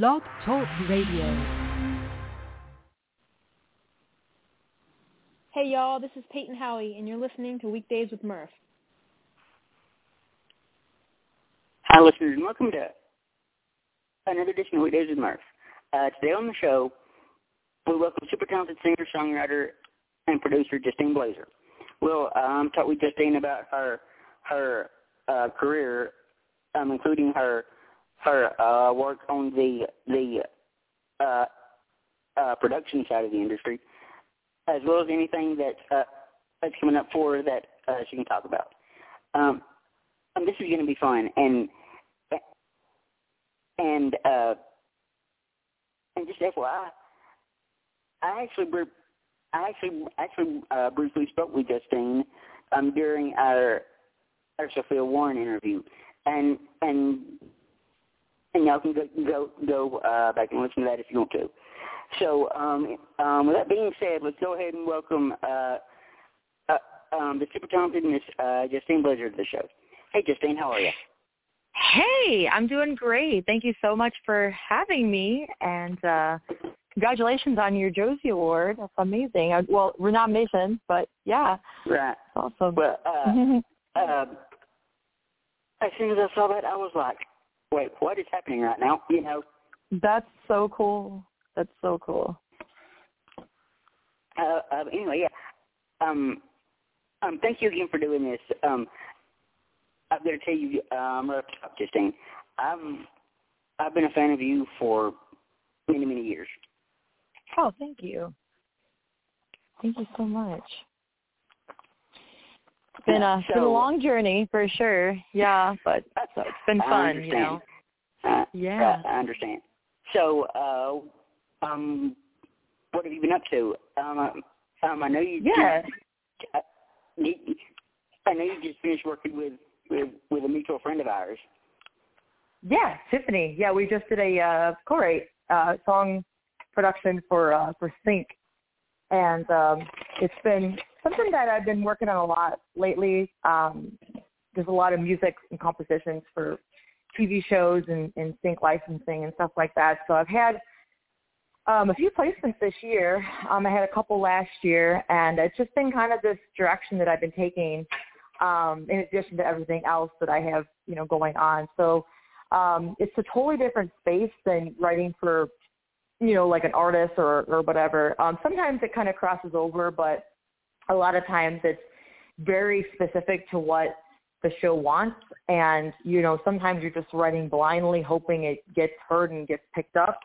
Blog Talk Radio. Hey y'all, this is Peyton Howie, and you're listening to Weekdays with Murph. Hi, listeners, and welcome to another edition of Weekdays with Murph. Uh, today on the show, we welcome super talented singer, songwriter, and producer Justine Blazer. We'll um, talk with Justine about her her uh, career, um, including her her uh, work on the the uh, uh, production side of the industry, as well as anything that uh, that's coming up for her that uh, she can talk about. Um, and this is going to be fun, and and uh, and just FYI, I actually I actually actually uh, briefly spoke with Justine um, during our our Sophia Warren interview, and and and y'all can go go, go uh, back and listen to that if you want to. So um, um, with that being said, let's go ahead and welcome uh, uh, um, the super talented Miss uh, Justine Blazer to the show. Hey, Justine, how are you? Hey, I'm doing great. Thank you so much for having me, and uh, congratulations on your Josie Award. That's amazing. I, well, renomination, but yeah, right, awesome. Well, uh, uh, as soon as I saw that, I was like, "Wait, what is happening right now?" You know. That's so cool. That's so cool. Uh, uh, anyway, yeah. Um, um, thank you again for doing this. Um, I'm going to tell you, um, up, Justine. I've I've been a fan of you for many many years. Oh, thank you. Thank you so much. It's been a, so, been a long journey for sure. Yeah, but so it's been fun, you know. Uh, yeah, I understand. So, uh, um, what have you been up to? Um, um, I know you. Yeah. Just, uh, I know you just finished working with with with a mutual friend of ours. Yeah, Tiffany. Yeah, we just did a uh, co-write uh, song production for uh, for Sync, and um, it's been something that I've been working on a lot lately. Um, there's a lot of music and compositions for TV shows and, and sync licensing and stuff like that. So I've had um, a few placements this year. Um, I had a couple last year, and it's just been kind of this direction that I've been taking. Um, in addition to everything else that I have, you know, going on. So um, it's a totally different space than writing for, you know, like an artist or or whatever. Um, sometimes it kind of crosses over, but a lot of times it's very specific to what the show wants. And you know sometimes you're just writing blindly hoping it gets heard and gets picked up.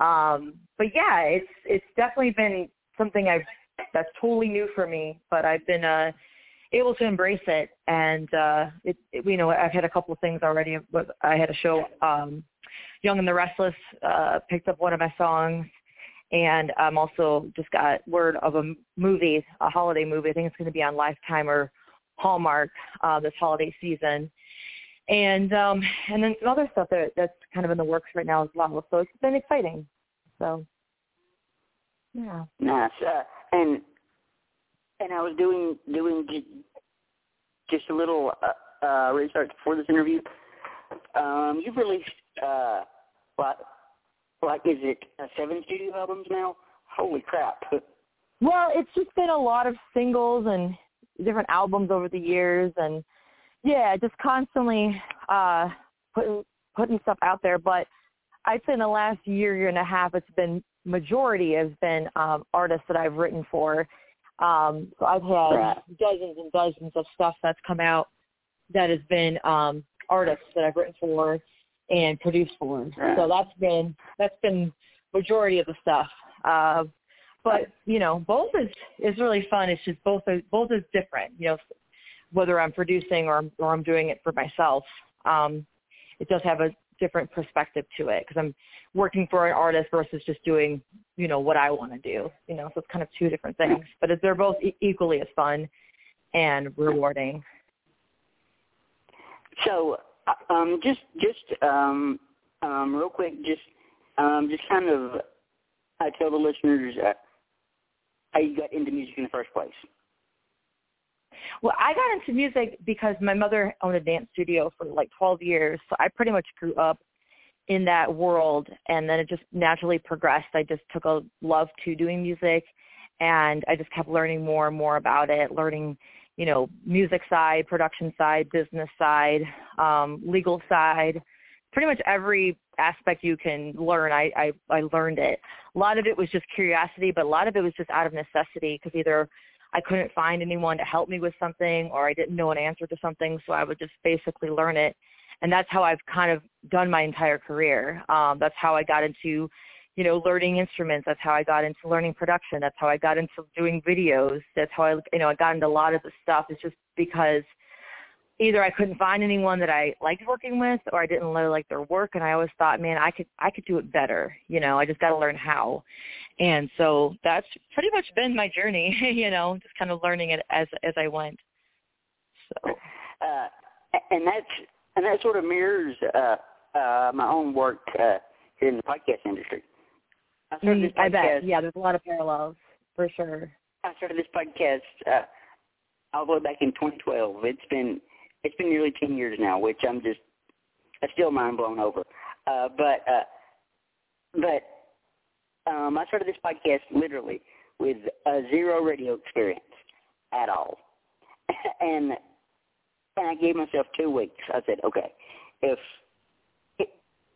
Um but yeah it's it's definitely been something i've that's totally new for me but i've been uh able to embrace it. And uh it, it you know i've had a couple of things already. But i had a show um young and the restless uh picked up one of my songs and I'm also just got word of a movie, a holiday movie. I think it's going to be on Lifetime or Hallmark uh, this holiday season, and um, and then some other stuff that that's kind of in the works right now as well. So it's been exciting. So yeah, nice. Uh, and and I was doing doing just a little uh, uh, research before this interview. Um, you've released uh, what like is it uh, seven studio albums now? Holy crap! Well, it's just been a lot of singles and different albums over the years, and yeah, just constantly uh, putting putting stuff out there. But I'd say in the last year, year and a half, it's been majority has been um, artists that I've written for. Um, so I've had right. dozens and dozens of stuff that's come out that has been um, artists that I've written for and produce for. Right. So that's been that's been majority of the stuff. Uh, but you know, both is is really fun. It's just both is both is different. You know, whether I'm producing or or I'm doing it for myself, um, it does have a different perspective to it because I'm working for an artist versus just doing you know what I want to do. You know, so it's kind of two different things. But they're both e- equally as fun and rewarding. So, um, just just um, um, real quick, just um, just kind of I tell the listeners how you got into music in the first place. Well, I got into music because my mother owned a dance studio for like 12 years, so I pretty much grew up in that world and then it just naturally progressed. I just took a love to doing music and I just kept learning more and more about it, learning, you know, music side, production side, business side, um, legal side, pretty much every aspect you can learn. I, I, I learned it. A lot of it was just curiosity, but a lot of it was just out of necessity because either I couldn't find anyone to help me with something or I didn't know an answer to something, so I would just basically learn it. And that's how I've kind of done my entire career. Um, that's how I got into, you know, learning instruments. That's how I got into learning production. That's how I got into doing videos. That's how I, you know, I got into a lot of the stuff. It's just because – either I couldn't find anyone that I liked working with or I didn't really like their work and I always thought, man, I could I could do it better. You know, I just got to learn how. And so that's pretty much been my journey, you know, just kind of learning it as as I went. So uh and that's and that sort of mirrors uh uh my own work uh here in the podcast industry. This podcast, I bet. Yeah, there's a lot of parallels for sure. I started this podcast uh all the way back in 2012. It's been it's been nearly 10 years now, which I'm just I'm still mind blown over. Uh, but uh, but um, I started this podcast literally with a zero radio experience at all, and and I gave myself two weeks. I said, okay, if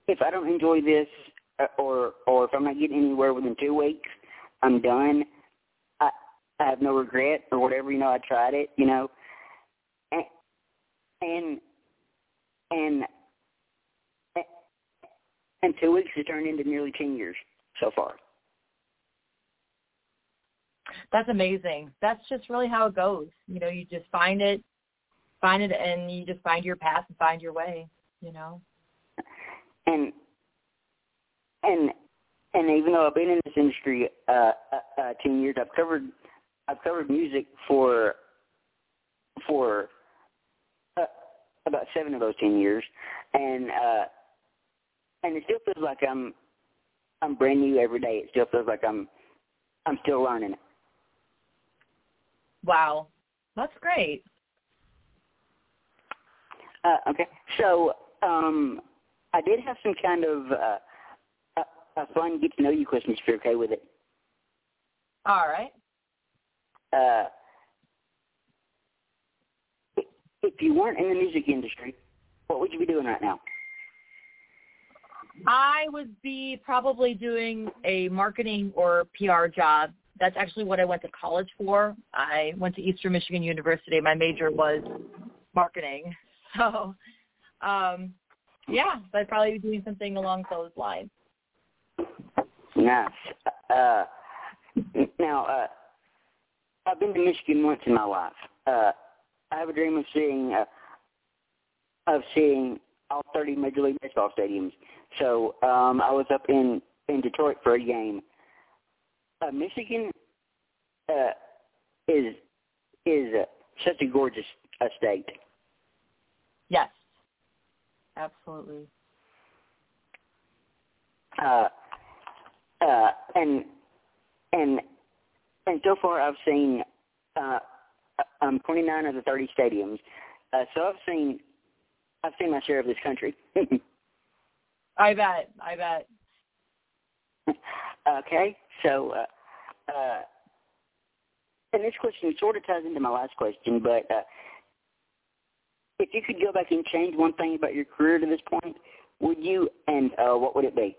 if I don't enjoy this, Uh, or or if I'm not getting anywhere within two weeks, I'm done. I I have no regret or whatever. You know, I tried it. You know, and and and two weeks has turned into nearly ten years so far. That's amazing. That's just really how it goes. You know, you just find it, find it, and you just find your path and find your way. You know. And and and even though I've been in this industry uh, uh, uh, ten years, I've covered I've covered music for for about seven of those ten years, and uh, and it still feels like I'm I'm brand new every day. It still feels like I'm I'm still learning. It. Wow, that's great. Uh, okay, so um, I did have some kind of uh, a, fun get to know you questions if you're okay with it. All right. Uh, if you weren't in the music industry, what would you be doing right now? I would be probably doing a marketing or PR job. That's actually what I went to college for. I went to Eastern Michigan University. My major was marketing. So, um, yeah, I'd probably be doing something along those lines. Nice. Uh, now, uh, I've been to Michigan once in my life. Uh, I have a dream of seeing uh, of seeing all 30 Major League Baseball stadiums. So um, I was up in in Detroit for a game. Uh, Michigan uh, is is uh, such a gorgeous uh, state. Yes, absolutely. Uh, uh, and and and so far I've seen uh, um, 29 of the 30 stadiums. Uh, so I've seen I've seen my share of this country. I bet. I bet. okay, so uh, uh, and this question sort of ties into my last question, but uh, if you could go back and change one thing about your career to this point, would you, and uh, what would it be?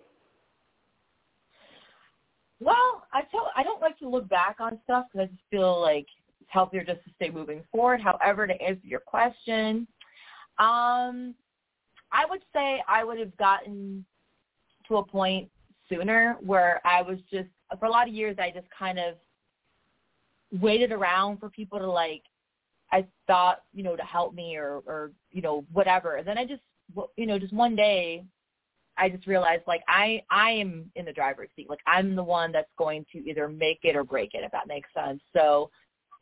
Well, I tell I don't like to look back on stuff because I just feel like it's healthier just to stay moving forward. However, to answer your question, um, I would say I would have gotten to a point sooner where I was just for a lot of years I just kind of waited around for people to like I thought you know to help me or or you know whatever. And then I just you know just one day I just realized like I I am in the driver's seat. Like I'm the one that's going to either make it or break it if that makes sense. So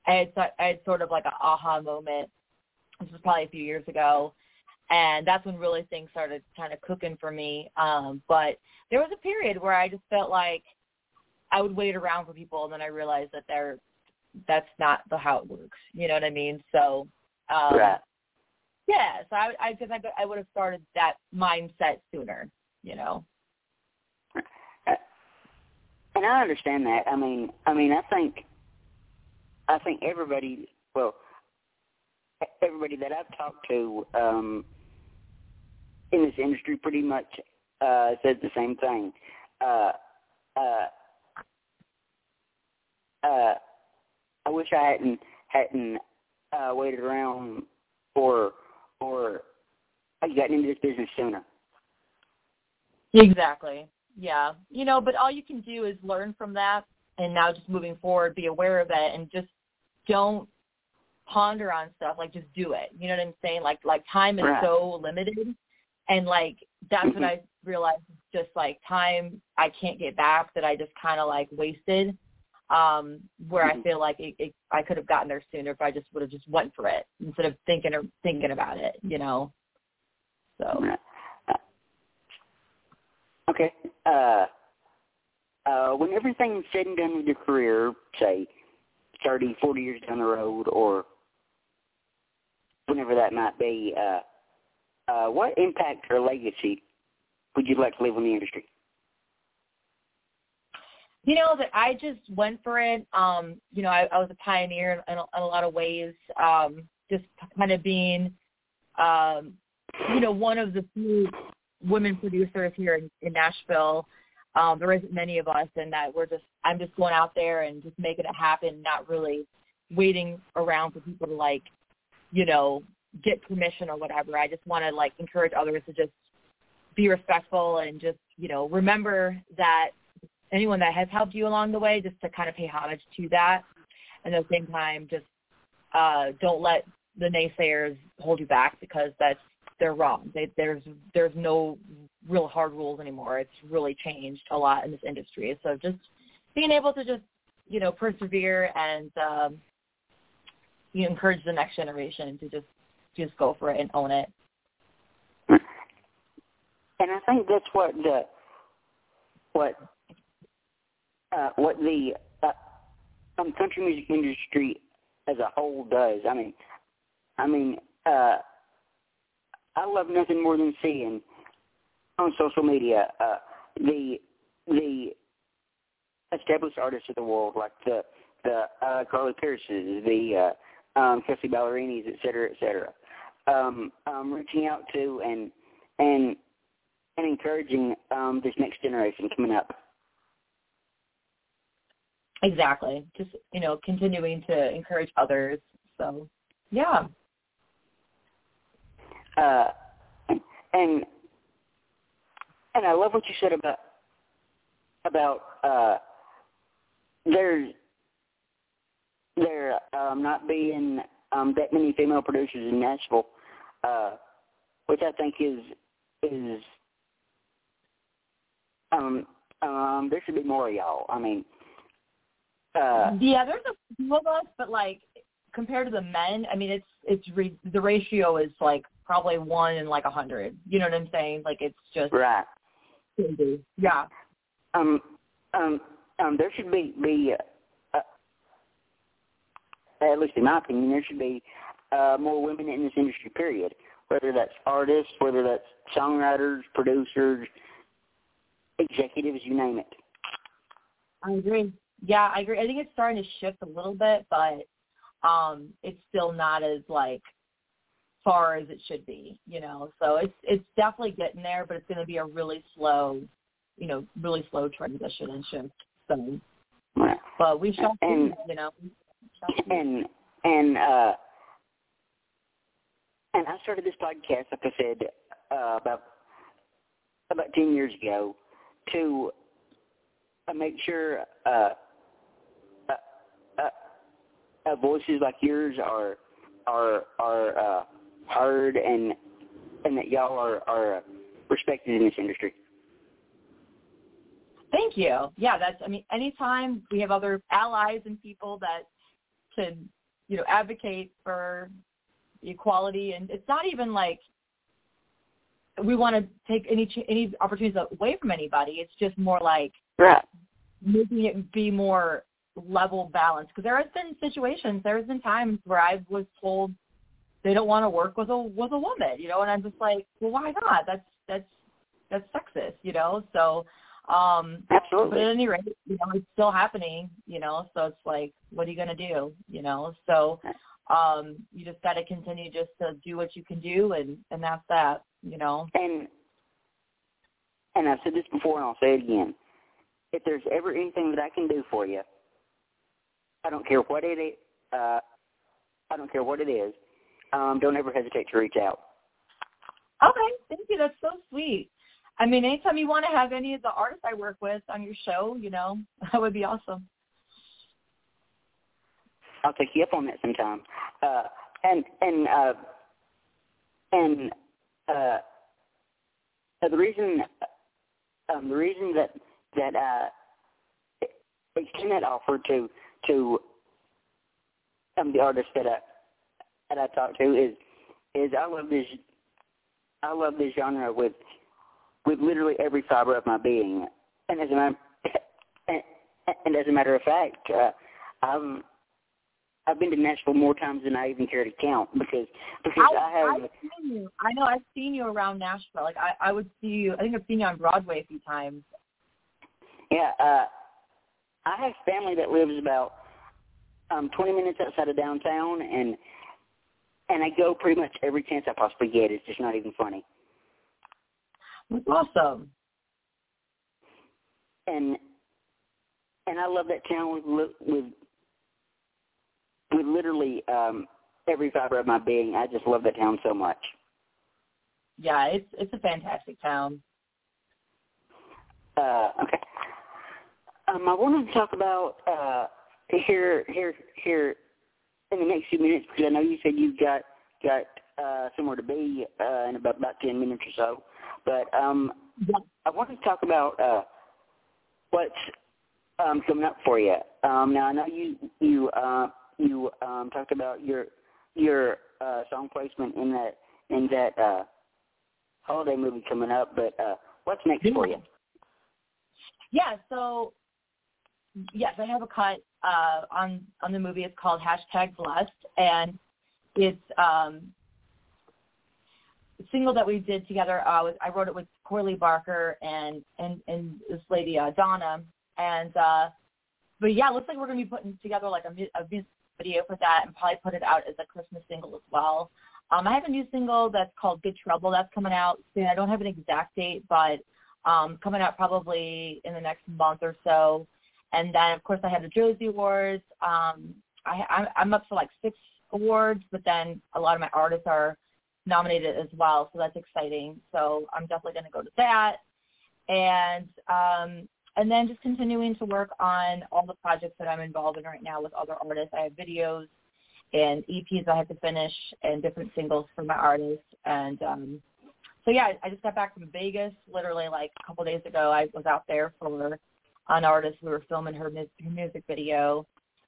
I had, I had sort of like an aha moment. This was probably a few years ago. And that's when really things started kind of cooking for me. Um, but there was a period where I just felt like I would wait around for people, and then I realized that they're that's not the how it works. You know what I mean? So, um, right. yeah. So I, I guess I, I would have started that mindset sooner. You know. And I understand that. I mean, I mean, I think, I think everybody, well, everybody that I've talked to um, in this industry pretty much uh, says the same thing. Uh, uh, uh, I wish I hadn't hadn't uh, waited around or or gotten into this business sooner. Exactly. Yeah. You know, but all you can do is learn from that and now just moving forward, be aware of it and just don't ponder on stuff. Like just do it. You know what I'm saying? Like like time is right. so limited and like that's mm-hmm. what I realized just like time I can't get back that I just kinda like wasted. Um, where mm-hmm. I feel like it, it, I could have gotten there sooner if I just would have just went for it instead of thinking or thinking about it, you know. So Okay. Uh, uh, when everything's said and done with your career, say 30, 40 years down the road, or whenever that might be, uh, uh, what impact or legacy would you like to leave on the industry? You know that I just went for it. Um, you know, I, I was a pioneer in, in, a, in a lot of ways. Um, just kind of being, um, you know, one of the few women producers here in, in Nashville. Um, there isn't many of us, and that we're just I'm just going out there and just making it happen, not really waiting around for people to like, you know, get permission or whatever. I just want to like encourage others to just be respectful and just you know remember that anyone that has helped you along the way, just to kind of pay homage to that, and at the same time, just uh, don't let the naysayers hold you back because that's they're wrong. They, there's there's no real hard rules anymore. It's really changed a lot in this industry. So just being able to just you know persevere and um, you encourage the next generation to just just go for it and own it. And I think that's what the what uh, what the uh, um, country music industry as a whole does. I mean, I mean, uh, I love nothing more than seeing on social media uh, the the established artists of the world, like the the uh, Carly Pearces, the uh, um, Kelsea Ballerinis, et cetera, et cetera, um, um, reaching out to and and and encouraging um, this next generation coming up. Exactly. Just you know, continuing to encourage others. So, yeah. Uh, and and I love what you said about about uh, there's there um, not being um, that many female producers in Nashville, uh, which I think is is um, um, there should be more of y'all. I mean, uh, yeah, there's a few of us, but like compared to the men, I mean, it's it's re- the ratio is like probably one in like a hundred. You know what I'm saying? Like it's just right. Crazy. Yeah. Um. Um. Um. There should be be. Uh, at least in my opinion, there should be uh, more women in this industry. Period. Whether that's artists, whether that's songwriters, producers, executives, you name it. I agree. Yeah, I agree. I think it's starting to shift a little bit, but um it's still not as like far as it should be, you know. So it's it's definitely getting there, but it's going to be a really slow, you know, really slow transition and shift. So, but we shall see, you know. And and uh and I started this podcast, like I said, uh, about about ten years ago, to uh, make sure uh, uh, uh, uh, voices like yours are are are uh, heard and and that y'all are are respected in this industry. Thank you. Yeah, that's. I mean, anytime we have other allies and people that can, you know, advocate for equality, and it's not even like we want to take any any opportunities away from anybody. It's just more like right. making it be more level balanced. Because there has been situations, there has been times where I was told they don't want to work with a with a woman, you know, and I'm just like, well, why not? That's that's that's sexist, you know. So um Absolutely. but at any rate, you know, it's still happening, you know, so it's like what are you gonna do? You know? So um you just gotta continue just to do what you can do and and that's that, you know. And and I've said this before and I'll say it again. If there's ever anything that I can do for you, I don't care what it is, uh, I don't care what it is, um, don't ever hesitate to reach out. Okay, thank you. That's so sweet. I mean, anytime you want to have any of the artists I work with on your show, you know, that would be awesome. I'll take you up on that sometime. Uh, and and uh, and uh, the reason um, the reason that that uh, extend that offer to to um, the artists that I that I talk to is is I love this I love this genre with with literally every fiber of my being, and as a matter and, and as a matter of fact, uh, I've I've been to Nashville more times than I even care to count because because I, I have. I've seen you. I know I've seen you around Nashville. Like I, I would see you. I think I've seen you on Broadway a few times. Yeah, uh, I have family that lives about um 20 minutes outside of downtown, and and I go pretty much every chance I possibly get. It's just not even funny. That's awesome. And and I love that town with li- with with literally um every fiber of my being. I just love that town so much. Yeah, it's it's a fantastic town. Uh, okay. Um, I wanted to talk about uh, here, here, here in the next few minutes because I know you said you've got got uh, somewhere to be uh, in about about ten minutes or so. But um, Yeah. I wanted to talk about uh, what's um, coming up for you. Um, now I know you you uh, you um, talked about your your uh, song placement in that in that uh, holiday movie coming up, but uh, what's next for you? Yeah, so yes, I have a cut uh, on on the movie. It's called hashtag Blessed, and it's um, a single that we did together. Uh, with, I wrote it with Corley Barker and and and this lady uh, Donna, and uh, but yeah, it looks like we're gonna be putting together like a, a music video for that, and probably put it out as a Christmas single as well. Um, I have a new single that's called Good Trouble that's coming out soon. I don't have an exact date, but um, coming out probably in the next month or so. And then, of course, I have the Josie Awards. Um, I, I'm- I'm up for like six awards, but then a lot of my artists are nominated as well, so that's exciting. So I'm definitely going to go to that. And um, and then just continuing to work on all the projects that I'm involved in right now with other artists. I have videos and EPs I have to finish and different singles for my artists. And um, so yeah, I just got back from Vegas literally like a couple days ago. I was out there for an artist. We were filming her, her music video,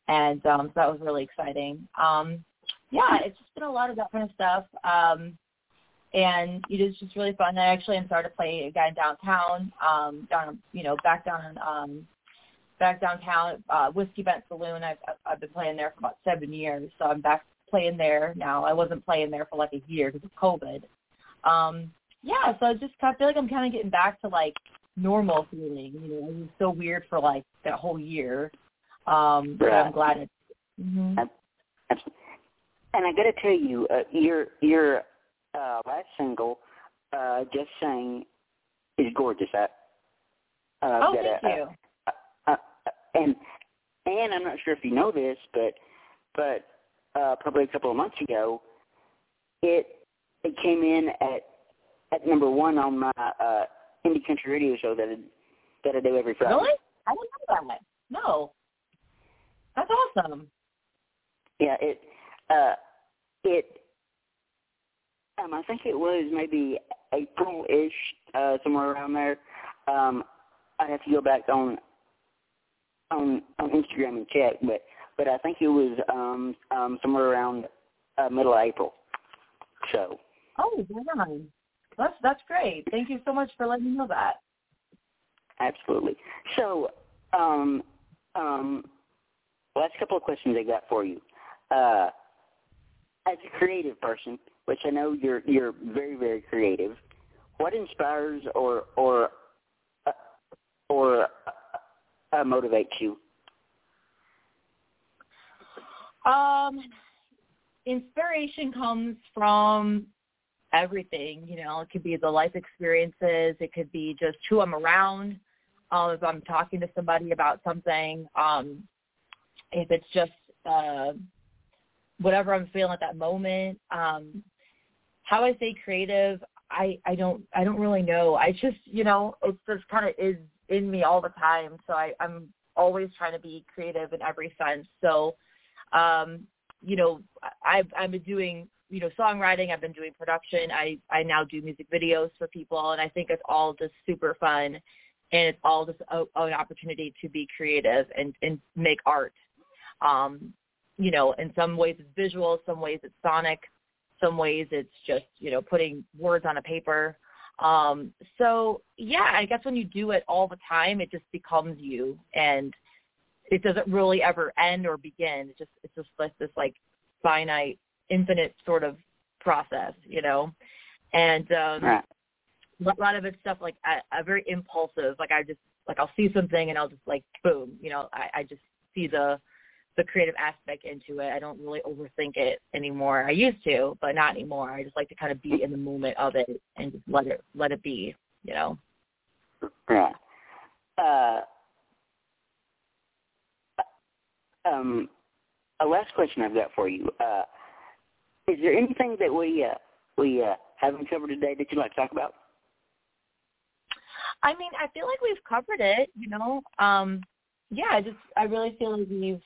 and um, so that was really exciting. Um, yeah, it's just been a lot of that kind of stuff. Um, and it is just really fun. I actually am starting to play again downtown, um, down you know back down um, back downtown uh, Whiskey Bent Saloon. I've I've been playing there for about seven years, so I'm back playing there now. I wasn't playing there for like a year because of COVID. Um, yeah, so I just kind of feel like I'm kind of getting back to like normal feeling. You know, it was so weird for like that whole year. Um, but I'm glad it. hmm And I got to tell you, uh, your your uh, last single, uh, "Just Saying," is gorgeous. I, uh, Oh, thank a- you. Uh, uh, and and I'm not sure if you know this, but but uh, probably a couple of months ago, it it came in at at number one on my uh, indie country radio show that I, that I do every Friday. Really? I didn't know that. No. That's awesome. Yeah, it uh it um I think it was maybe April ish, uh somewhere around there. Um I'd have to go back on on on Instagram and check, but but I think it was um um somewhere around uh middle of April. So Oh, damn. That's that's great. Thank you so much for letting me know that. absolutely. So um um last couple of questions I got for you. Uh as a creative person, which I know you're you're very, very creative, what inspires or or uh, or uh, motivates you? Um, inspiration comes from everything. You know, it could be the life experiences. It could be just who I'm around. Um, if I'm talking to somebody about something, um, if it's just uh, whatever I'm feeling at that moment. Um, how I stay creative, I I don't I don't really know. I just you know it's just kind of is in me all the time. So I I'm always trying to be creative in every sense. So um, you know I've been doing you know songwriting. I've been doing production. I I now do music videos for people, and I think it's all just super fun, and it's all just a, an opportunity to be creative and and make art. Um, you know, in some ways it's visual, some ways it's sonic, some ways it's just, you know, putting words on a paper. Um, so yeah, I guess when you do it all the time, it just becomes you and it doesn't really ever end or begin. It just, it's just like this like finite, infinite sort of process, you know? And, um, right. a lot of it's stuff like I, I'm very impulsive. Like I just, like I'll see something and I'll just like, boom, you know, I, I just see the, the creative aspect into it. I don't really overthink it anymore. I used to, but not anymore. I just like to kind of be in the moment of it and just let it let it be, you know. Right. Uh, um, a last question I've got for you. Uh, is there anything that we uh, we uh, haven't covered today that you'd like to talk about? I mean, I feel like we've covered it. You know, um, yeah. I just I really feel like we've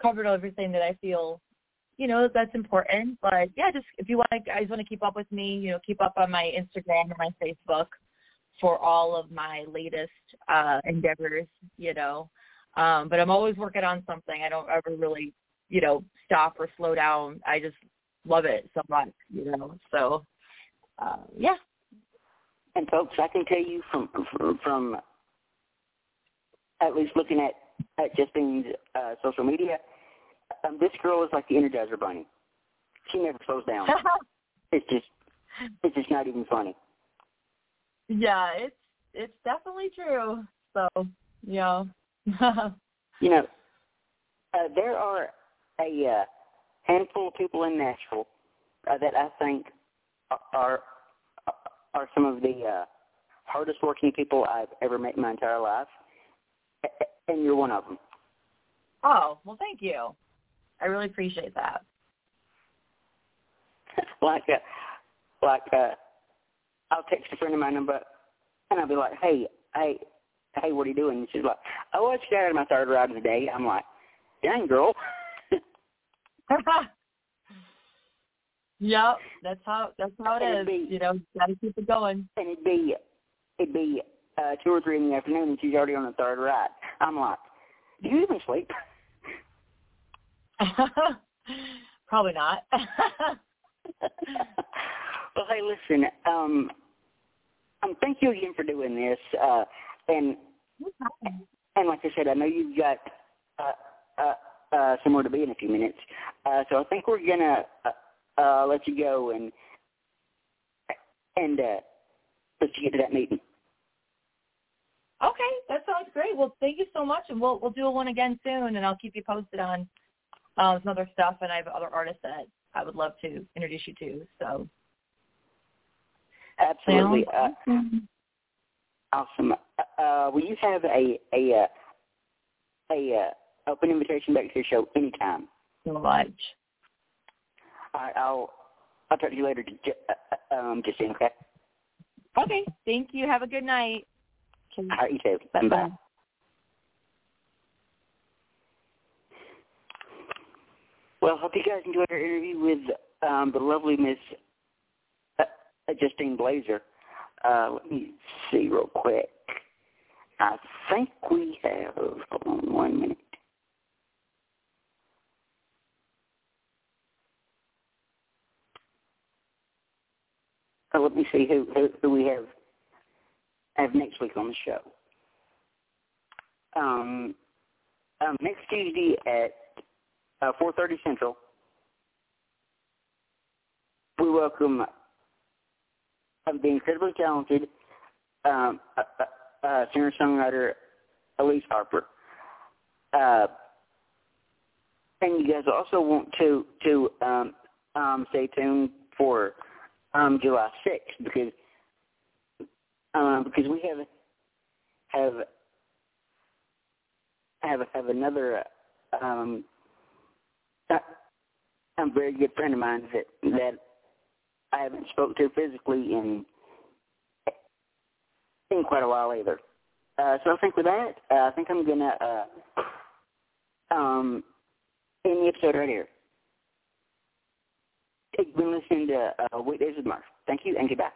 covered everything that I feel, you know, that's important. But yeah, just if you want to, guys want to keep up with me, you know, keep up on my Instagram or my Facebook for all of my latest uh endeavors, you know. Um, but I'm always working on something. I don't ever really, you know, stop or slow down. I just love it so much, you know. So uh, yeah. And folks, I can tell you from from, from at least looking at at Justine's uh, social media, um, this girl is like the Energizer Bunny. She never slows down. it's just, it's just not even funny. Yeah, it's it's definitely true. So yeah. you know, uh, there are a uh, handful of people in Nashville uh, that I think are are some of the uh, hardest working people I've ever met in my entire life and you're one of them. Oh, well, thank you. I really appreciate that. like, uh, like, uh, I'll text a friend of mine, but and I'll be like, hey, hey, hey, what are you doing? And she's like, oh, I just got out of my third ride of the day. I'm like, dang, girl. yep, that's how that's how it is. Be, you know, got to keep it going. And it'd be it'd be uh, two or three in the afternoon, and she's already on the third ride. I'm like, do you even sleep? Probably not. well, hey, listen. Um, um, thank you again for doing this. Uh, and and like I said, I know you've got uh, uh, somewhere to be in a few minutes. Uh, so I think we're gonna uh, uh, let you go and and uh, let you get to that meeting. Okay, that sounds great. Well, thank you so much, and we'll we'll do one again soon, and I'll keep you posted on uh, some other stuff, and I have other artists that I would love to introduce you to. So, absolutely, uh, awesome. Uh, uh, will you have a a uh, a uh, open invitation back to your show anytime? So much. All right, I'll I'll talk to you later, uh, um, Justine. Okay. Okay. Thank you. Have a good night. All right, you too. Bye. Bye. Well, hope you guys enjoyed our interview with um, the lovely Miss uh, Justine Blazer. Uh, let me see real quick. I think we have. Hold on one minute. Oh, let me see who, who, who we have have next week on the show. Um, um, next Tuesday at uh, 4.30 Central, we welcome the incredibly talented um, uh, uh, uh singer-songwriter Elise Harper. Uh, and you guys also want to to um, um, stay tuned for um, July 6th because um, because we have have have have another um, a, a very good friend of mine that that I haven't spoke to physically in in quite a while either. Uh, so I think with that, uh, I think I'm gonna uh, um, end the episode right here. You've been listening to uh, Weekdays with Murph. Thank you and goodbye.